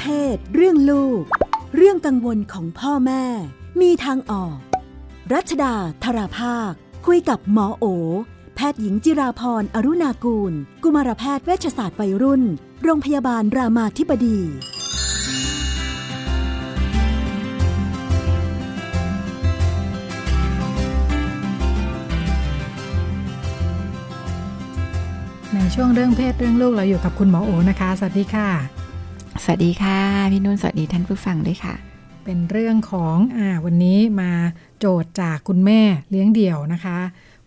เพศ เรื่องลูก เรื่องกังวลของพ่อแม่ มีทางออก รัชดาธราภาค คุยกับหมอโอ แพทย์หญิงจิราพรอรุณากูล กุมารแพทย์เวชศาสตร์วัยรุ่น โรงพยาบาลรามาธิบดีในช่วงเรื่องเพศเรื่องลูกเราอยู่กับคุณหมอโอนะคะ สวัสดีค่ะ สวัสดีค่ะ พี่นุ่นสวัสดีท่านผู้ฟังด้วยค่ะ เป็นเรื่องของอ่าวันนี้มาโจทย์จากคุณแม่เลี้ยงเดี่ยวนะคะ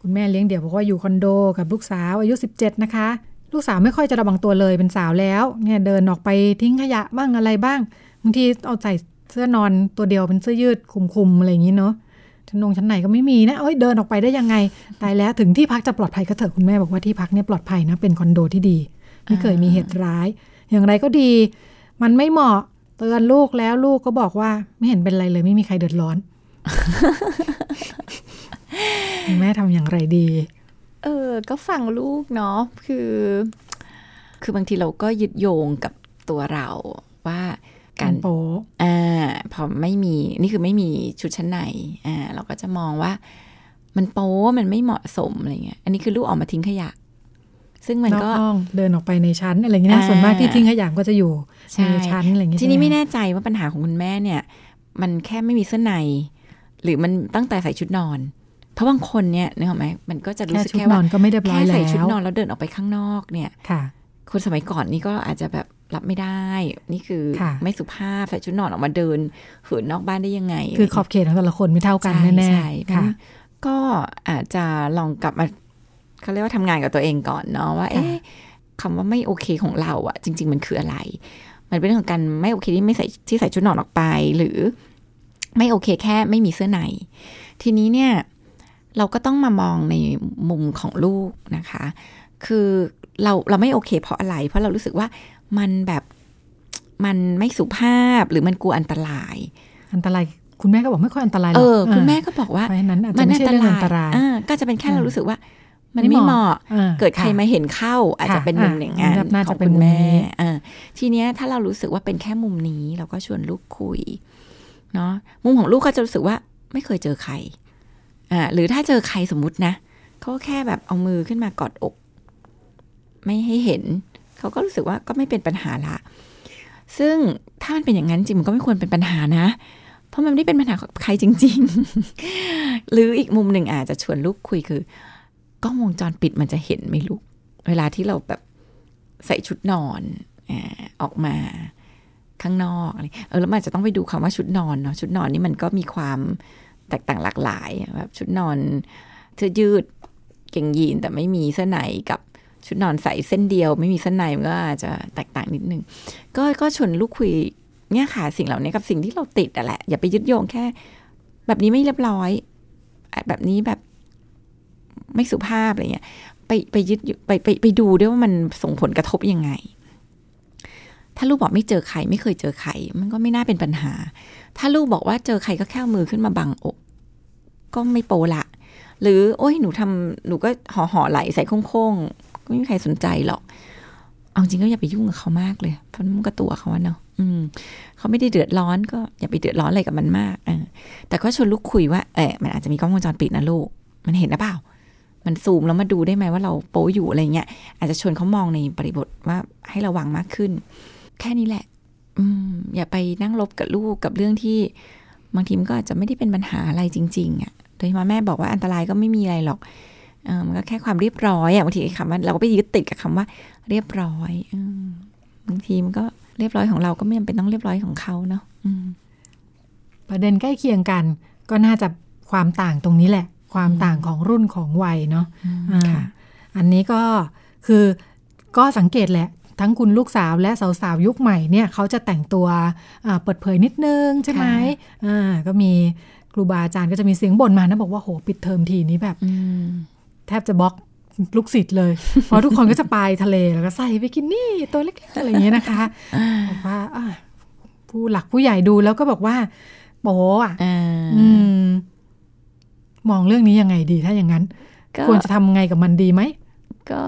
คุณแม่เลี้ยงเดี่ยวบอกว่าอยู่คอนโดกับลูกสาวอายุ 17 นะคะ ลูกสาวไม่ค่อยจะระวังตัวเลยเป็นสาวแล้วเนี่ยเดินออกไปทิ้งขยะบ้างอะไรบ้างบางทีเอาใส่เสื้อนอนตัวเดียวเป็นเสื้อยืดคุมๆอะไรอย่างนี้เนาะชั้นนงชั้นไหนก็ไม่มีนะเอ้ยเดินออกไปได้ยังไงตายแล้วถึงที่พักจะปลอดภัยก็เถอะคุณแม่บอกว่าที่พักเนี่ยปลอดภัยนะเป็นคอนโดที่ดี ไม่เคยมีเหตุร้าย อย่างไรก็ดี มันไม่เหมาะเตือนลูกแล้วลูกก็บอกว่า ไม่เห็นเป็นไรเลยไม่มีใครเดือดร้อน แม่ทำอย่างไรดี เออ ก็ฟังลูกเนาะคือ คือบางทีเราก็ยึดโยงกับตัวเราว่าการโป๊อ่าพอไม่มีนี่คือไม่มีชุดชั้นในอ่าเราก็จะมองว่า มันโป๊มันไม่เหมาะสมอะไรเงี้ยอันนี้คือลูกออกมาทิ้งขยะ ซึ่งมันนอกก็ห้องเดินออกไปในชั้นอะไรอย่างนี้นะอ่าส่วนมากที่ทิ้งขยะก็จะอยู่ใช่ในชั้นอะไรอย่างนี้ทีนี้ใช่หไม่แน่ใจว่าปัญหาของคุณแม่เนี่ย มันแค่ไม่มีเสื้อใน หรือมันตั้งแต่ใส่ชุดนอน เพราะบางคนเนี่ยนึกออกไหมมันก็จะรู้แค่สึกชุดแค่นอว่านก็ไม่เรียบร้อแค่ยแล้วใส่ชุดนอนแล้วเดินออกไปข้างนอกเนี่ยค่ะ คนสมัยก่อนนี่ก็อาจจะแบบรับไม่ได้ นี่คือค่ะไม่สุภาพใส่ชุดนอนออกมาเดินเหินนอกบ้านได้ยังไง คือขอบเขตของแต่ละคนไม่เท่ากันใช่แน่ใช่ๆค่ะก็อาจจะลองกลับมา เขาเรียกว่าทำงานกับตัวเองก่อนเนาะว่าค่ะเอ๊ะคำว่าไม่โอเคของเราอะจริง ๆ มันคืออะไร มันเป็นเรื่องของการไม่โอเคที่ไม่ใส่ที่ใส่ชุดนอนออกไป หรือไม่โอเคแค่ไม่มีเสื้อใน ทีนี้เนี่ย เราก็ต้องมามองในมุมของลูกนะคะ คือเราเราไม่โอเค เพราะอะไร เพราะเรารู้สึกว่ามันแบบมันไม่สุภาพหรือมันกลัวอันตราย อันตรายคุณแม่ก็บอกไม่ค่อยอันตรายหรเออกอคุณแม่าก็บอกว่าเพราะฉะนั้นอาจมัจะนไม่อันใช่ตเรื่องราอัยนตรายอ่าก็จะเป็นแค่อ่าเรารู้สึกว่า มันไม่ไม่เหเหมาะมาะอ่าเกิดใครค่ะมาเห็นเข้าอาจจะค่ะเป็นมุมอย่างนั้นอ่าน่าขจะองเป็นคุณมุมแม่นี้อ่าทีเนี้ยถ้าเรารู้สึกว่าเป็นแค่มุมนี้ เราก็ชวนลูกคุยเนาะมุมของลูกก็จะรู้สึกว่าไม่เคยเจอใครอ่าหรือถ้าเจอใครสมมุตินะเขาก็แค่แบบเอามือขึ้นมากอดอก ไม่ให้เห็น เขาก็รู้สึกว่าก็ไม่เป็นปัญหาละ ซึ่งถ้ามันเป็นอย่างนั้นจริงมันก็ไม่ควรเป็นปัญหานะ เพราะมันไม่ได้เป็นปัญหาของใครจริง ๆ หรืออีกมุมหนึ่งอาจจะชวนลูกคุยคือ กล้องวงจรปิดมันจะเห็นไหมลูก เวลาที่เราแบบใส่ชุดนอนออกมาข้างนอกอะไรเออแล้วมันจะต้องไปดูคำว่าชุดนอนเนาะชุดนอนนี่มันก็มีความแตกต่างหลากหลายแบบชุดนอนเสื้อยืดเก่งยีนแต่ไม่มีเสื้อในกับชุดนอนใส่เส้นเดียว ไม่มีเส้นในมันก็อาจจะแตกต่างนิดนึง ก็ก็ชวนลูกคุยเนี่ยค่ะสิ่งเหล่านี้กับสิ่งที่เราติดอะแหละอย่าไปยึดโยงแค่ แบบนี้ไม่เรียบร้อย แบบนี้แบบ ไม่สุภาพอะไรเงี้ยไปไปยึดอยู่ไปไปไปดูด้วยว่ามันส่งผลกระทบยังไง ถ้าลูกบอกไม่เจอใครไม่เคยเจอใครมันก็ไม่น่าเป็นปัญหา ถ้าลูกบอกว่าเจอใครก็แค่มือขึ้นมาบังอก ก็ไม่โปละ หรือโอ้ยหนูทำหนูก็ห่อห่อไหลใส่โค้งๆก็ไม่มีใครสนใจหรอก เอาจริงก็อย่าไปยุ่งกับเขามากเลยเพราะมันก็ตัวเขาเนาะอืมเขาไม่ได้เดือดร้อนก็อย่าไปเดือดร้อนอะไรกับมันมากอแต่ก็ชวนลูกคุยว่าเออมันอาจจะมีกล้องวงจรปิดนะลูก มันเห็นหรือเปล่า มันซูมแล้วมาดูได้ไหมว่าเราโป๊อยู่อะไรเงี้ยอาจจะชวนเขามองในบริบทว่าให้ระวังมากขึ้น แค่นี้แหละ อืม อย่าไปนั่งลบกับลูกกับเรื่องที่บางทีมันก็อาจจะไม่ได้เป็นปัญหาอะไรจริง ๆอะ่ะโดยเฉพาะแม่บอกว่าอันตรายก็ไม่มีอะไรหรอกอมันก็แค่ความเรียบร้อยอะ่ะบางทีคำว่าเราก็ไปยึดติดกับคำว่า เรียบร้อยอบางทีมันก็เรียบร้อยของเราก็ไม่จำเป็นต้องเรียบร้อยของเขาเนาะประเด็นใกล้เคียงกัน ก็น่าจะความต่างตรงนี้แหละ ความต่างของรุ่นของวัยเนาะอ่าค่ะอันนี้ก็คือก็สังเกตแหละทั้งคุณลูกสาวและสาวๆยุคใหม่เนี่ยเขาจะแต่งตัวอ่าเปิดเผยนิดนึงใช่ไหมอ่าก็มีครูบาอาจารย์ก็จะมีเสียงบ่นมานะบอกว่าโหปิดเทอมทีนี้แบบอืมแทบจะบล็อกลูกศิษย์เลย เพราะทุกคนก็จะไปทะเลแล้วก็ใส่บิกินี่ตัวเล็กๆอะไรอย่างเงี้ยนะคะบอกว่าอะผู้หลักผู้ใหญ่ดูแล้วก็บอกว่าโป๊อะอ่าอื มมองเรื่องนี้ยังไงดีถ้าอย่างนั้นก็ควรจะทำไงกับมันดีไหมก็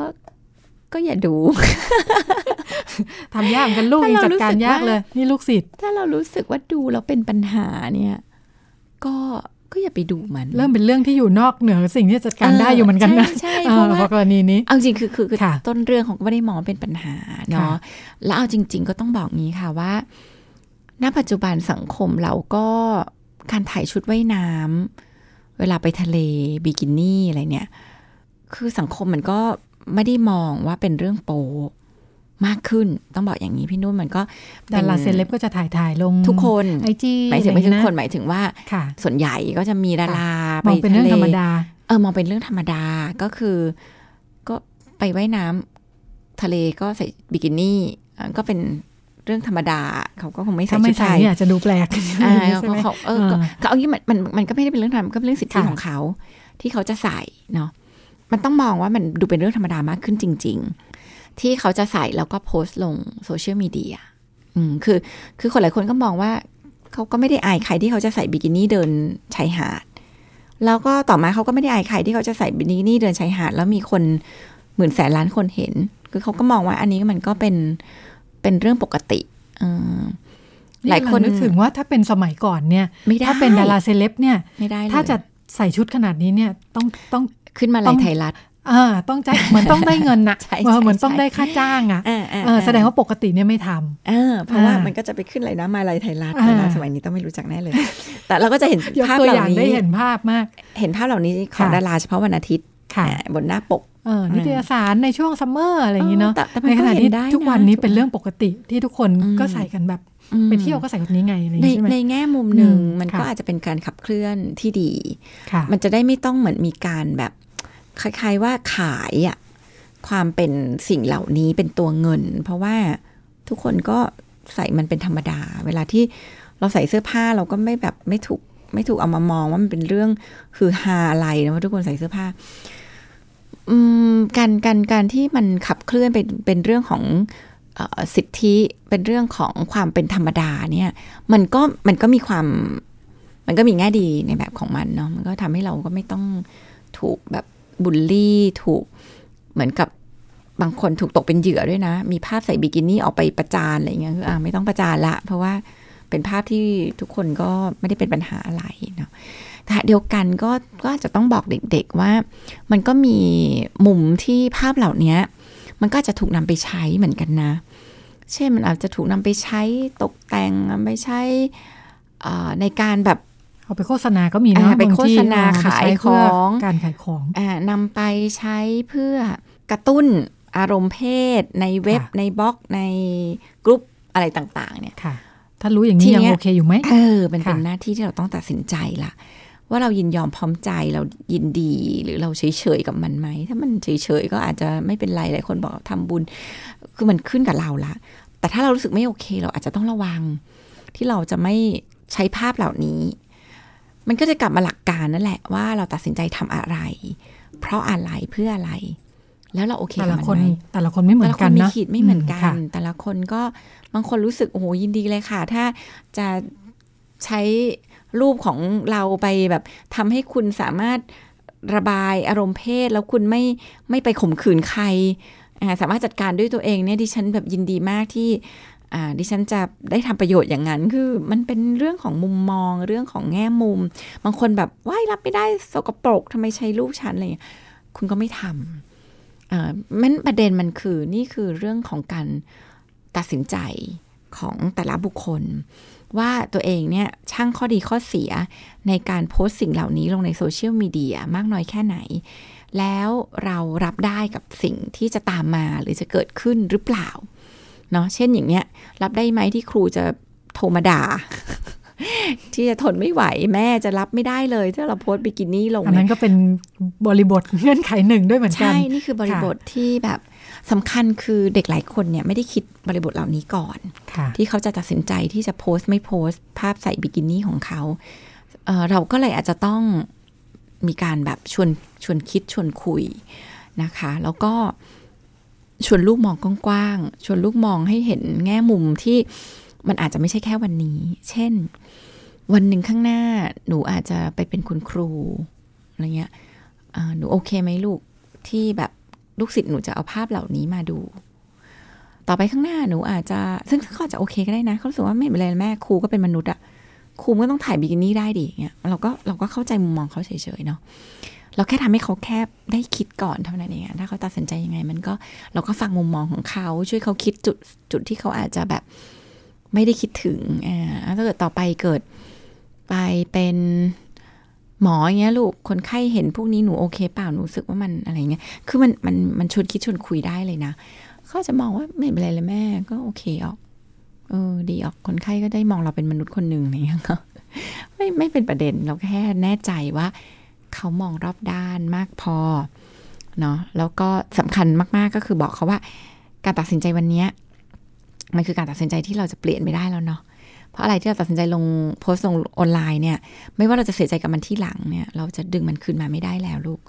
ก็อย่าดู ทำยากเหมือนกันลูกถ้ายังเราจัดการรู้สึกยากว่าเลย นี่ลูกศิษย์ถ้าเรารู้สึกว่าดูแล้วเป็นปัญหาเนี่ย ก็ก็อย่าไปดูมัน เริ่มเป็นเรื่องที่อยู่นอกเหนือสิ่งที่จะจัดการเออได้อยู่เหมือนกันนะใช่ใช่เอเพอราะว่าเพราะกรณีนี้ เอาจริงคือคือคือค่ะต้นเรื่องของก็ไม่ได้มองเป็นปัญหาเนาะค่ะแล้วเอาจริง ๆ ก็ต้องบอกงี้ค่ะว่า ณ ปัจจุบันสังคมเราก็การถ่ายชุดว่ายน้ำ เวลาไปทะเลบิกินี่อะไรเนี่ย คือสังคมมันก็ไม่ได้มองว่าเป็นเรื่องโปมากขึ้นต้องบอกอย่างนี้พี่นุ่นมันก็ดาราเซเลบก็จะถ่ายถ่ายลงทุกคนไอจีหมายถึงไม่ใช่ทุกคนหมายถึงว่าค่ะส่วนใหญ่ก็จะมีดารามองเป็นเรื่องธรรมดา เออมองเป็นเรื่องธรรมดาก็คือ ก็ไปว่ายน้ำทะเลก็ใส่บิกินี่อะก็เป็น เรื่องธรรมดา เขาก็คงไม่ใส่ถ้าไม่ชุดใส่ไทยเนี่ยอาจจะดูแปลกอ่าใช่เขาไหมเขาเออก็เออก็เอางี้มันมันมันก็ไม่ได้เป็นเรื่องธรรมก็เป็นเรื่องสิทธิค่ะของเขา ที่เขาจะใส่เนาะมันต้องมองว่ามันดูเป็นเรื่องธรรมดามากขึ้นจริง ๆ ที่เขาจะใส่แล้วก็โพสต์ลงโซเชียลมีเดียอืมคือ คือคนหลายคนก็มองว่าเขาก็ไม่ได้อายใครที่เขาจะใส่บิกินี่เดินชายหาด แล้วก็ต่อมาเขาก็ไม่ได้อายใครที่เขาจะใส่บิกินี่เดินชายหาด แล้วมีคนหมื่นแสนล้านคนเห็น คือเขาก็มองว่าอันนี้มันก็เป็น เป็นเรื่องปกติเออหลายคนนึกถึงว่าถ้าเป็นสมัยก่อนเนี่ยไม่ได้ถ้าเป็นดาราเซเลบเนี่ยไม่ได้เลยถ้าจะใส่ชุดขนาดนี้เนี่ยต้องต้องขึ้นมาต้ลาอยงไทยรัฐอ่าต้องจ่ายเหมือนต้องได้เงินนะใช่เออเหมือนใช่ต้องได้ค่าจ้างอะอ่าอ่าเออแสดงว่าปกติเนี่ยไม่ทำเออเพราะว่าอ่ามัมันก็จะไปขึ้นอะไรนะมาลายไทยรัฐอ่าเวลาสมัยนี้ต้องไม่รู้จักแน่เลย แต่เราก็จะเห็นยกภาพตัวเหอย่าล่างได้นี้เห็นภาพมาก เห็นภาพเหล่านี้ของค่ะดาราเฉพาะวันอาทิตย์ค่ะอ่าบนหน้าปกเออ นิตยสารในช่วงซัมเมอร์อะไรอย่างนี้เนาะแต่แต่มันในขณะก็เห็ที่นได้ทุกวันนะนี้เป็นเรื่องปกติที่ทุกคนอืมก็ใส่กันแบบอืมไปเที่ยวก็ใส่แบบนี้ไงอะไรอย่างในนี้ใช่ไหมในแง่มุมหนึ่งอืมมันก็ค่ะอาจจะเป็นการขับเคลื่อนที่ดีค่ะมันจะได้ไม่ต้องเหมือนมีการแบบคล้ายๆว่าขายอะความเป็นสิ่งเหล่านี้เป็นตัวเงิน เพราะว่าทุกคนก็ใส่มันเป็นธรรมดา เวลาที่เราใส่เสื้อผ้าเราก็ไม่แบบไม่ถูกไม่ถูกเอามามองว่ามันเป็นเรื่องคือฮาอะไรนะว่าทุกคนใส่เสื้อผ้าอืม การการการที่มันขับเคลื่อนเป็นเป็นเรื่องของออสิทธิเป็นเรื่องของความเป็นธรรมดาเนี่ยมันก็มันก็มีความ มันก็มีแง่ดีในแบบของมันเนาะมันก็ทำให้เราก็ไม่ต้องถูกแบบบูลลี่ถูกเหมือนกับบางคนถูกตกเป็นเหยื่อด้วยนะ มีภาพใส่บิกินี่ออกไปประจานอะไรเงี้ยคืออ่าไม่ต้องประจานละ เพราะว่า เป็นภาพที่ทุกคนก็ไม่ได้เป็นปัญหาอะไรเนาะแต่เดียวกันก็ก็อาจจะต้องบอกเด็กๆว่า มันก็มีมุมที่ภาพเหล่านี้มันก็อาจจะถูกนำไปใช้เหมือนกันนะ เช่นมันอาจจะถูกนำไปใช้ตกแต่งนำไปใช้อ่าในการแบบเอาไปโฆษณาก็มีเนาะอ่าไปบงที่โฆษณาเอไปใช้ขายเพื่ของการขายของอ่านำไปใช้เพื่อกระตุ้นอารมณ์เพศ ในเว็บค่ะในบล็อกในกรุ๊ปอะไรต่าง ๆ เนี่ยค่ะ ถ้ารู้อย่างนี้ทียังเนี้ยโอเคอยู่ไหมเออมันเป็นค่ะหน้าที่ที่เราต้องตัดสินใจละว่าเรายินยอมพร้อมใจเรายินดีหรือเราเฉยๆกับมันไหม ถ้ามันเฉยๆก็อาจจะไม่เป็นไรหลายคนบอกทำบุญ คือมันขึ้นกับเราละแต่ถ้าเรารู้สึกไม่โอเค เราอาจจะต้องระวัง ที่เราจะไม่ใช้ภาพเหล่านี้ มันก็จะกลับมาหลักการนั่นแหละว่าเราตัดสินใจทำอะไร เพราะอะไรเพื่ออะไร แล้วเราโอเคแต่กับละมันคนไหมแต่ละคนไม่เหมืแต่อนละคกันนมีนะขีดไม่เหมือนกัค่ะนแต่ละคนก็บางคนรู้สึกโอ้โหยินดีเลยค่ะ ถ้าจะใช้รูปของเราไปแบบทำให้คุณสามารถระบายอารมณ์เพศ แล้วคุณไม่ไม่ไปข่มขืนใครอ่าสามารถจัดการด้วยตัวเองเนี่ยดิฉันแบบยินดีมากที่อ่าดิฉันจะได้ทำประโยชน์อย่างนั้นคือ มันเป็นเรื่องของมุมมองเรื่องของแง่มุม บางคนแบบว่ายรับไม่ได้สกปรกทำไมใช้รูปฉันอะไรอย่างเงี้ยคุณก็ไม่ทำเอ่อ มันประเด็นมันคือนี่คือเรื่องของการตัดสินใจของแต่ละบุคคล ว่าตัวเองเนี่ยช่างข้อดีข้อเสียในการโพสต์สิ่งเหล่านี้ลงในโซเชียลมีเดียมากน้อยแค่ไหน แล้วเรารับได้กับสิ่งที่จะตามมาหรือจะเกิดขึ้นหรือเปล่าเนาะเช่นอย่างเนี้ยรับได้ไหมที่ครูจะโทรมาด่า ที่จะทนไม่ไหวแม่จะรับไม่ได้เลยถ้าเราโพสต์บิกินี่ลงอันในนั้นก็เป็นบริบทเงื่อนไขหนึ่งด้วยเหมือนกัน ใช่ นี่คือบริบทที่แบบสำคัญคือเด็กหลายคนเนี่ยไม่ได้คิดบริบทเหล่านี้ก่อนค่ะที่เขาจะตัดสินใจที่จะโพสต์ไม่โพสต์ภาพใส่บิกินี่ของเขาเอ่อเราก็เลยอาจจะต้องมีการแบบชวนชวนคิดชวนคุยนะคะ แล้วก็ชวนลูกมองกว้างๆชวนลูกมองให้เห็นแง่มุมที่มันอาจจะไม่ใช่แค่วันนี้ เช่น วันหนึ่งข้างหน้าหนูอาจจะไปเป็นคุณครูอะไรเงี้ยหนูโอเคไหมลูกที่แบบลูกศิษย์หนูจะเอาภาพเหล่านี้มาดู ต่อไปข้างหน้าหนูอาจจะ ซึ่งเขาอาจะโอเคก็ได้นะเขารู้สึกว่าไม่เป็นไรแม่ครูก็เป็นมนุษย์อะครูก็ต้องถ่ายบิกินี่ได้ดิเงี้ยเราก็เราก็เข้าใจมุมมองเขาเฉยๆเนาะเราแค่ทำให้เขาแค่ได้คิดก่อนเท่านั้นเองถ้าเขาตัดสินใจยังไง มันก็เราก็ฟังมุมมองของเขา ช่วยเขาคิดจุดจุดที่เขาอาจจะแบบไม่ได้คิดถึงอ่าถ้าเกิดต่อไปเกิด ไปเป็นหมออย่างเงี้ยลูกคนไข้เห็นพวกนี้หนูโอเคเปล่าหนูรู้สึกว่ามันอะไรเงี้ยคือมันมันมันชวนคิดชวนคุยได้เลยนะเขาจะมองว่าไม่เป็นไรเลยแม่ก็โอเคออกเออดีออกคนไข้ก็ได้มองเราเป็นมนุษย์คนหนึ่งอะไรเงี้ยไม่ไม่เป็นประเด็นเราแค่แน่ใจว่า เขามองรอบด้านมากพอเนาะแล้วก็สำคัญมากๆก็คือบอกเขาว่า การตัดสินใจวันนี้มันคือการตัดสินใจที่เราจะเปลี่ยนไม่ได้แล้วเนาะ เพราะอะไรที่เราตัดสินใจลงโพสต์ลงออนไลน์เนี่ย ไม่ว่าเราจะเสียใจกับมันที่หลังเนี่ย เราจะดึงมันคืนมาไม่ได้แล้วลูก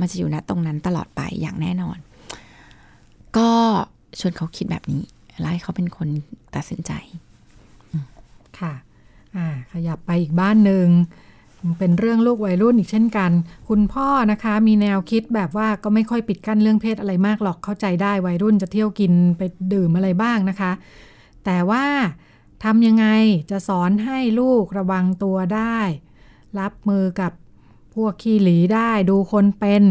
มันจะอยู่ณตรงนั้นตลอดไปอย่างแน่นอน ก็ชวนเขาคิดแบบนี้ไล่เขาเป็นคนตัดสินใจ ค่ะ อ่า ขยับไปอีกบ้านหนึ่งเป็นเรื่องลูกวัยรุ่นอีกเช่นกัน คุณพ่อนะคะ มีแนวคิดแบบว่าก็ไม่ค่อยปิดกั้นเรื่องเพศอะไรมากหรอกเข้าใจได้วัยรุ่นจะเที่ยวกินไปดื่มอะไรบ้างนะคะ แต่ว่า ทำยังไงจะสอนให้ลูกระวังตัวได้ รับมือกับพวกขี้หลีได้ดูคนเป็น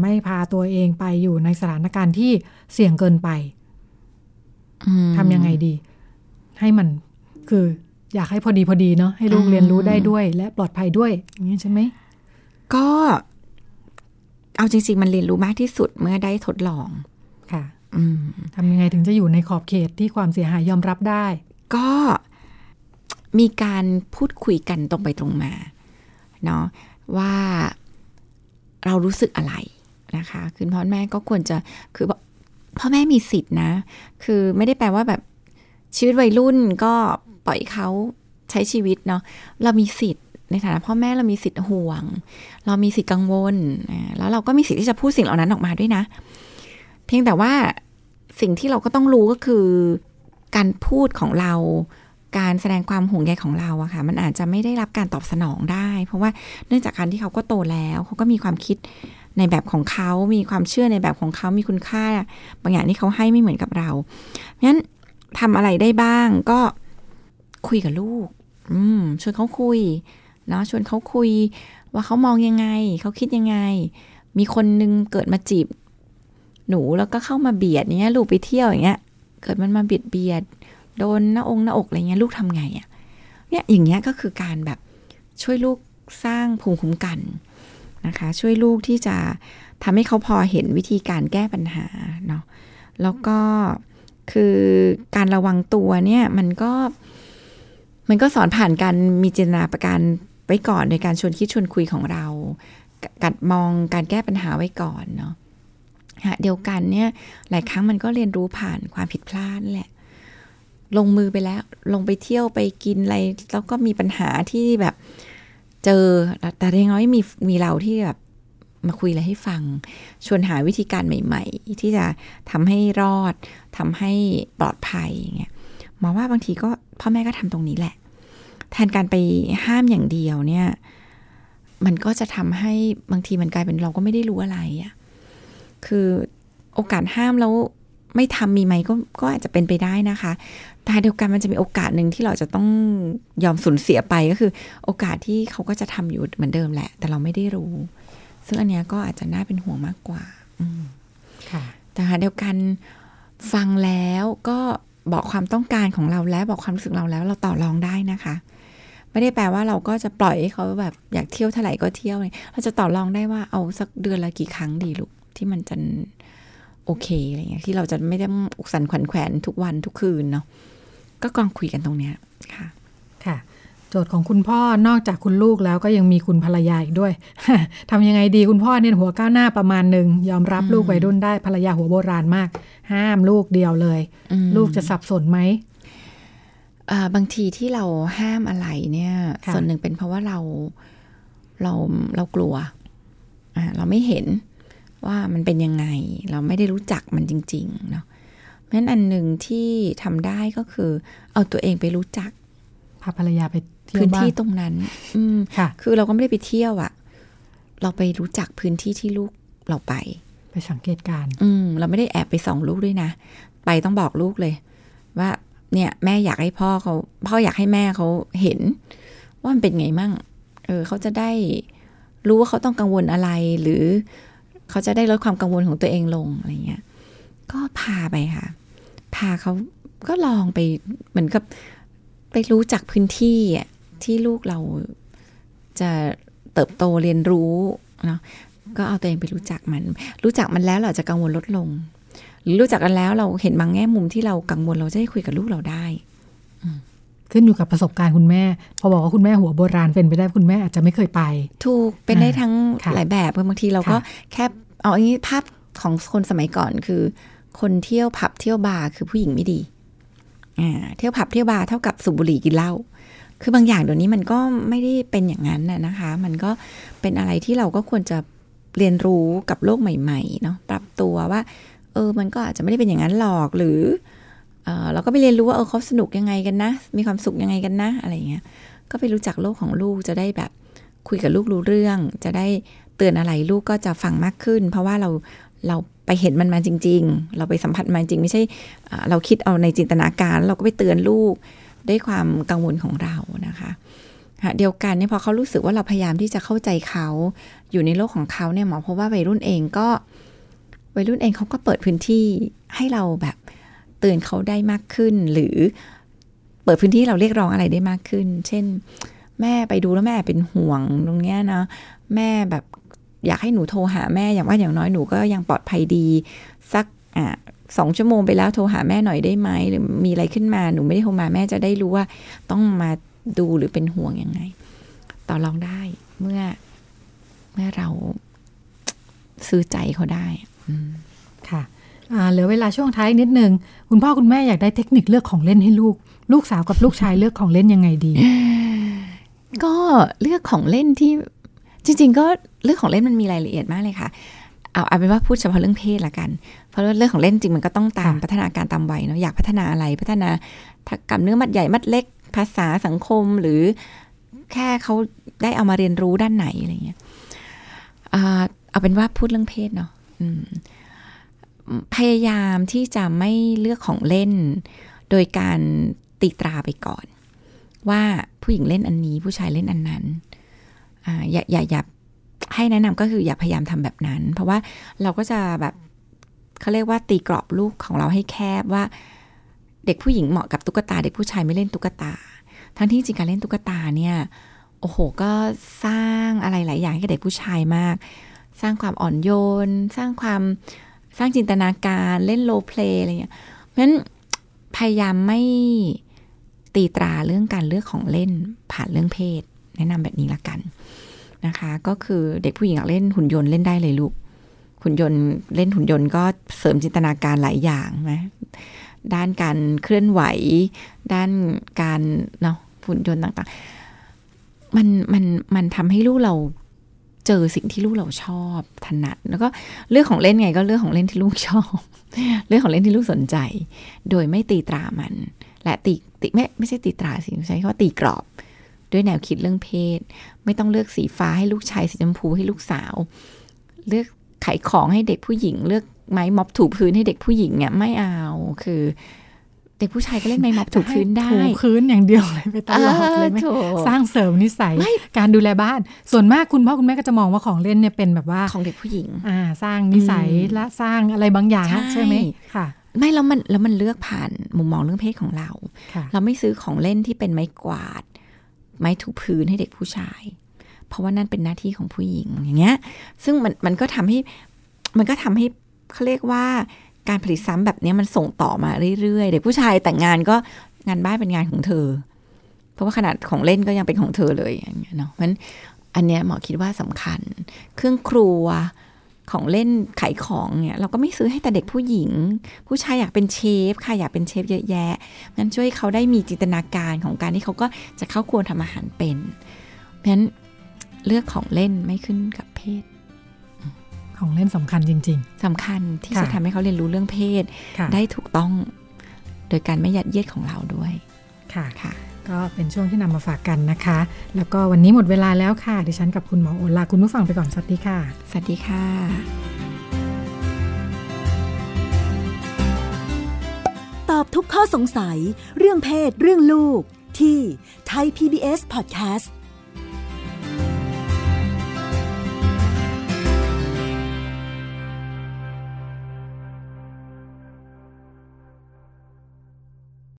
ไม่พาตัวเองไปอยู่ในสถานการณ์ที่เสี่ยงเกินไปทำยังไงดี ให้มันคืออยากให้พอดีพอดีเนาะให้ลูกเรียนรู้ได้ด้วย และปลอดภัยด้วยอย่างนี้ใช่ไหมก็เอาจริง ๆ มันเรียนรู้มากที่สุดเมื่อได้ทดลองค่ะอืมทำยังไงถึงจะอยู่ในขอบเขตที่ความเสียหายยอมรับได้ ก็มีการพูดคุยกันตรงไปตรงมาเนาะว่าเรารู้สึกอะไรนะคะคือพ่อแม่ก็ควรจะคือพ่อแม่มีสิทธินะ คือไม่ได้แปลว่าแบบชีวิตวัยรุ่นก็ปล่อยเขาใช้ชีวิตเนาะเรามีสิทธิ์ในฐานะพ่อแม่เรามีสิทธิ์ห่วง เรามีสิทธิ์กังวล แล้วเราก็มีสิทธิ์ที่จะพูดสิ่งเหล่านั้นออกมาด้วยนะ เพียงแต่ว่าสิ่งที่เราก็ต้องรู้ก็คือ การพูดของเรา การแสดงความห่วงใยของเราอะค่ะ มันอาจจะไม่ได้รับการตอบสนองได้ เพราะว่าเนื่องจากการที่เขาก็โตแล้วเขาก็มีความคิดในแบบของเขา มีความเชื่อในแบบของเขา มีคุณค่า บางอย่างที่เขาให้ไม่เหมือนกับเราเพราะฉะนั้นทำอะไรได้บ้างก็คุยกับลูก อืมชวนเขาคุยเนาะชวนเขาคุย ว่าเขามองยังไง เขาคิดยังไง มีคนนึงเกิดมาจีบหนูแล้วก็เข้ามาเบียดเนี้ยลูกไปเที่ยวอย่างเงี้ย เกิดมันมาเบียดเบียด โดนหน้าองค์หน้าอกอะไรเงี้ยลูกทำไงอะ่ะเนี่ยอย่างเงี้ยก็คือการแบบช่วยลูกสร้างภูมิคุ้มกันนะคะ ช่วยลูกที่จะทำให้เขาพอเห็นวิธีการแก้ปัญหาเนาะแล้วก็คือการระวังตัวเนี่ยมันก็มันก็สอนผ่านการมีเจตนาประการไว้ก่อนในการชวนคิดชวนคุยของเรา กัดมองการแก้ปัญหาไว้ก่อนเนาะ เดียวกันเนี่ยหลายครั้งมันก็เรียนรู้ผ่านความผิดพลาดแหละ ลงมือไปแล้ว ลงไปเที่ยวไปกินอะไร แล้วก็มีปัญหาที่แบบเจอ แต่ยังน้อยมีมีเราที่แบบมาคุยอะไรให้ฟัง ชวนหาวิธีการใหม่ ๆ ที่จะทำให้รอดทำให้ปลอดภัยเงี้ยหมอว่าบางทีก็พ่อแม่ก็ทำตรงนี้แหละ แทนการไปห้ามอย่างเดียวเนี่ย มันก็จะทำให้บางทีมันกลายเป็นเราก็ไม่ได้รู้อะไรอะ่ะ คือโอกาสห้ามแล้วไม่ทำมีไหมก็ก็อาจจะเป็นไปได้นะคะแต่เดียวกันมันจะมีโอกาสหนึ่งที่เราจะต้องยอมสูญเสียไปก็คือ โอกาสที่เขาก็จะทำอยู่เหมือนเดิมแหละ แต่เราไม่ได้รู้ ซึ่งอันนี้ก็อาจจะน่าเป็นห่วงมากกว่าอืค่ะ แต่เดียวกันฟังแล้วก็บอกความต้องการของเราแล้วบอกความรู้สึกเราแล้ว เราต่อรองได้นะคะ ไม่ได้แปลว่าเราก็จะปล่อยให้เขาแบบอยากเที่ยวเท่าไหร่ก็เที่ยวเลยเราจะต่อรองได้ว่าเอาสักเดือนละกี่ครั้งดีลูก ที่มันจะโอเคอะไรเงี้ยที่เราจะไม่ได้อุกสันขวัญแขวนทุกวันทุกคืนเนาะก็กองคุยกันตรงเนี้ยค่ะ ค่ะ โจทย์ของคุณพ่อนอกจากคุณลูกแล้วก็ยังมีคุณภรรยาอีกด้วยทำยังไงดีคุณพ่อเนี่ยหัวก้าวหน้าประมาณหนึ่งยอมรับลูกวัยรุ่นได้ภรรยาหัวโบราณมาก ห้ามลูกเดียวเลย ลูกจะสับสนไหมบางทีที่เราห้ามอะไรเนี่ย ส่วนหนึ่งเป็นเพราะว่าเราเราเรากลัวเราไม่เห็น ว่ามันเป็นยังไง เราไม่ได้รู้จักมันจริงๆเนาะเพราะฉะนั้นอันหนึ่งที่ทำได้ก็คือ เอาตัวเองไปรู้จักพาภรรยาไปเที่ยวพื้นที่ตรงนั้น อืมคือเราก็ไม่ได้ไปเที่ยวอะเราไปรู้จักพื้นที่ที่ลูกเราไป ไปสังเกตการณ์อืม เราไม่ได้แอบไปส่องลูกด้วยนะ ไปต้องบอกลูกเลย ว่าเนี่ยแม่อยากให้พ่อเขาพ่ออยากให้แม่เขาเห็น ว่ามันเป็นไงมั่ง เออเขาจะได้รู้ว่าเขาต้องกังวลอะไรหรือ เขาจะได้ลดความกังวลของตัวเองลงอะไรเงี้ย ก็พาไปค่ะ พาเขาก็ลองไปเหมือนกับไปรู้จักพื้นที่ที่ลูกเราจะเติบโตเรียนรู้เนาะก็เอาตัวเองไปรู้จักมัน รู้จักมันแล้วเราจะกังวลลดลง หรือรู้จักกันแล้วเราเห็นบางแง่มุมที่เรากังวลเราจะได้คุยกับลูกเราได้ ขึ้นอยู่กับประสบการณ์คุณแม่ พอบอกว่าคุณแม่หัวโบราณเป็นไปได้คุณแม่อาจจะไม่เคยไป ถูกเป็นได้ทั้งค่ะหลายแบบบางทีเราก็ค่ะแค่เอาอันนี้ภาพของคนสมัยก่อนคือ คนเที่ยวผับเที่ยวบาร์คือผู้หญิงไม่ดีอ่าเที่ยวผับเที่ยวบาร์เท่ากับสูบบุหรี่กินเหล้าคือบางอย่างเดี๋ยวนี้มันก็ไม่ได้เป็นอย่างนั้นน่ะนะคะ มันก็เป็นอะไรที่เราก็ควรจะเรียนรู้กับโลกใหม่ๆเนาะปรับตัวว่า เออมันก็อาจจะไม่ได้เป็นอย่างนั้นหรอกหรือ เราก็ไปเรียนรู้ว่าเออเขาสนุกยังไงกันนะ มีความสุขยังไงกันนะอะไรเงี้ย ก็ไปรู้จักโลกของลูกจะได้แบบคุยกับลูกรู้เรื่อง จะได้เตือนอะไรลูกก็จะฟังมากขึ้น เพราะว่าเราเราไปเห็นมันมาจริง ๆ เราไปสัมผัสมันจริงไม่ใช่เราคิดเอาในจินตนาการ เราก็ไปเตือนลูกด้วยความกังวลของเรานะคะค่ะเดียวกันเนี่ยพอเขารู้สึกว่าเราพยายามที่จะเข้าใจเขาอยู่ในโลกของเขาเนี่ยหมอเพราะว่าวัยรุ่นเองก็วัยรุ่นเองเขาก็เปิดพื้นที่ให้เราแบบ เตือนเขาได้มากขึ้น หรือเปิดพื้นที่เราเรียกร้องอะไรได้มากขึ้น เช่น แม่ไปดูแล้วแม่เป็นห่วงตรงเนี้ยนะแม่แบบอยากให้หนูโทรหาแม่อย่างว่าอย่างน้อยหนูก็ยังปลอดภัยดี สักอะสองชั่วโมงไปแล้วโทรหาแม่หน่อยได้ไหมหรือมีอะไรขึ้นมาหนูไม่ได้โทรมาแม่จะได้รู้ว่า ต้องมาดูหรือเป็นห่วงยังไง ต่อรองได้เมื่อเมื่อเราซื้อใจเขาได้อ่า เหลือเวลาช่วงท้ายนิดนึง คุณพ่อคุณแม่อยากได้เทคนิคเลือกของเล่นให้ลูก ลูกสาวกับลูกชายเลือกของเล่นยังไงดี ก็เลือกของเล่นที่จริง ๆ ก็เลือกของเล่นมันมีรายละเอียดมากเลยค่ะ เอาเอาเป็นว่าพูดเฉพาะเรื่องเพศละกัน เพราะว่าเรื่องของเล่นจริงมันก็ต้องตามค่ะพัฒนาการตามวัยเนาะอยากพัฒนาอะไรพัฒนาถ้ากำเนื้อมัดใหญ่มัดเล็ก ภาษาสังคมหรือแค่เขาได้เอามาเรียนรู้ด้านไหนอะไรเงี้ยอ่าเอาเป็นว่าพูดเรื่องเพศเนาะอืม พยายามที่จะไม่เลือกของเล่น โดยการตีตราไปก่อน ว่าผู้หญิงเล่นอันนี้ผู้ชายเล่นอันนั้นออย่าอย่าอย่าให้แนะนำก็คืออย่าพยายามทำแบบนั้น เพราะว่าเราก็จะแบบเขาเรียกว่าตีกรอบลูกของเราให้แคบว่า เด็กผู้หญิงเหมาะกับตุ๊กตา เด็กผู้ชายไม่เล่นตุ๊กตา ทั้งที่จริงการเล่นตุ๊กตาเนี่ยโอ้โห ก็สร้างอะไรหลายอย่างให้กับเด็กผู้ชายมาก สร้างความอ่อนโยน สร้างความ สร้างจินตนาการเล่นโลเพลย์อะไรอย่างเงี้ยเพราะฉะนั้นพยายามไม่ตีตราเรื่องการเลือกของเล่นผ่านเรื่องเพศ แนะนำแบบนี้ละกันนะคะ ก็คือเด็กผู้หญิงอยากเล่นหุ่นยนต์เล่นได้เลยลูกหุ่นยนต์เล่นหุ่นยนต์ก็เสริมจินตนาการหลายอย่างนะด้านการเคลื่อนไหว ด้านการเนาะหุ่นยนต์ต่างๆ มันมันมันทำให้ลูกเรา เจอสิ่งที่ลูกเราชอบถนัด แล้วก็เรื่องของเล่นไงก็เรื่องของเล่นที่ลูกชอบเรื่องของเล่นที่ลูกสนใจ โดยไม่ตีตรามัน และตีตีไม่ไม่ใช่ตีตราสิใช้คำว่าตีกรอบ ด้วยแนวคิดเรื่องเพศ ไม่ต้องเลือกสีฟ้าให้ลูกชายสีชมพูให้ลูกสาว เลือกไขของให้เด็กผู้หญิง เลือกไม้ม็อบถูพื้นให้เด็กผู้หญิงเนี่ยไม่เอาคือ เด็กผู้ชายก็เล่นไม้ม็อบถูพื้นได้ถูพื้นอย่างเดียวเลยไปตลอดเลยไหมเออถูกสร้างเสริมนิสัยไม่การดูแลบ้าน ส่วนมากคุณพ่อคุณแม่ก็จะมองว่าของเล่นเนี่ยเป็นแบบว่าของเด็กผู้หญิง อ่า สร้างนิสัยอืมและสร้างอะไรบางอย่างอะใช่ใช่ไหมค่ะไม่แล้วมันแล้วมันเลือกผ่านมุมมองเรื่องเพศของเราค่ะเราไม่ซื้อของเล่นที่เป็นไม้กวาด ไม้ถูพื้นให้เด็กผู้ชาย เพราะว่านั่นเป็นหน้าที่ของผู้หญิงอย่างเงี้ย ซึ่งมันมันก็ทำให้มันก็ทำให้เขาเรียกว่า การผลิตซ้ำแบบนี้มันส่งต่อมาเรื่อยๆ เด็กผู้ชายแต่งงานก็งานบ้านเป็นงานของเธอ เพราะว่าขนาดของเล่นก็ยังเป็นของเธอเลยอย่างเงี้ยเนาะเพราะฉะนั้นอันเนี้ยหมอคิดว่าสำคัญ เครื่องครัวของเล่นขายของเนี่ยเราก็ไม่ซื้อให้แต่เด็กผู้หญิง ผู้ชายอยากเป็นเชฟค่ะอยากเป็นเชฟเยอะแยะนั้นช่วยเขาได้มีจินตนาการของการที่เขาก็จะเข้าครัวทำอาหารเป็นเพราะฉะนั้นเลือกของเล่นไม่ขึ้นกับเพศ ของเล่นสำคัญจริง ๆ สำคัญที่จะทำให้เขาเรียนรู้เรื่องเพศ ได้ถูกต้องโดยการไม่ยัดเยียดของเราด้วยค่ะค่ะ ก็เป็นช่วงที่นำมาฝากกันนะคะ แล้วก็วันนี้หมดเวลาแล้วค่ะ ดิฉันกับคุณหมอโอลาคุณผู้ฟังไปก่อนสวัสดีค่ะ สวัสดีค่ะ ตอบทุกข้อสงสัย เรื่องเพศเรื่องลูก ที่ไทย PBS Podcast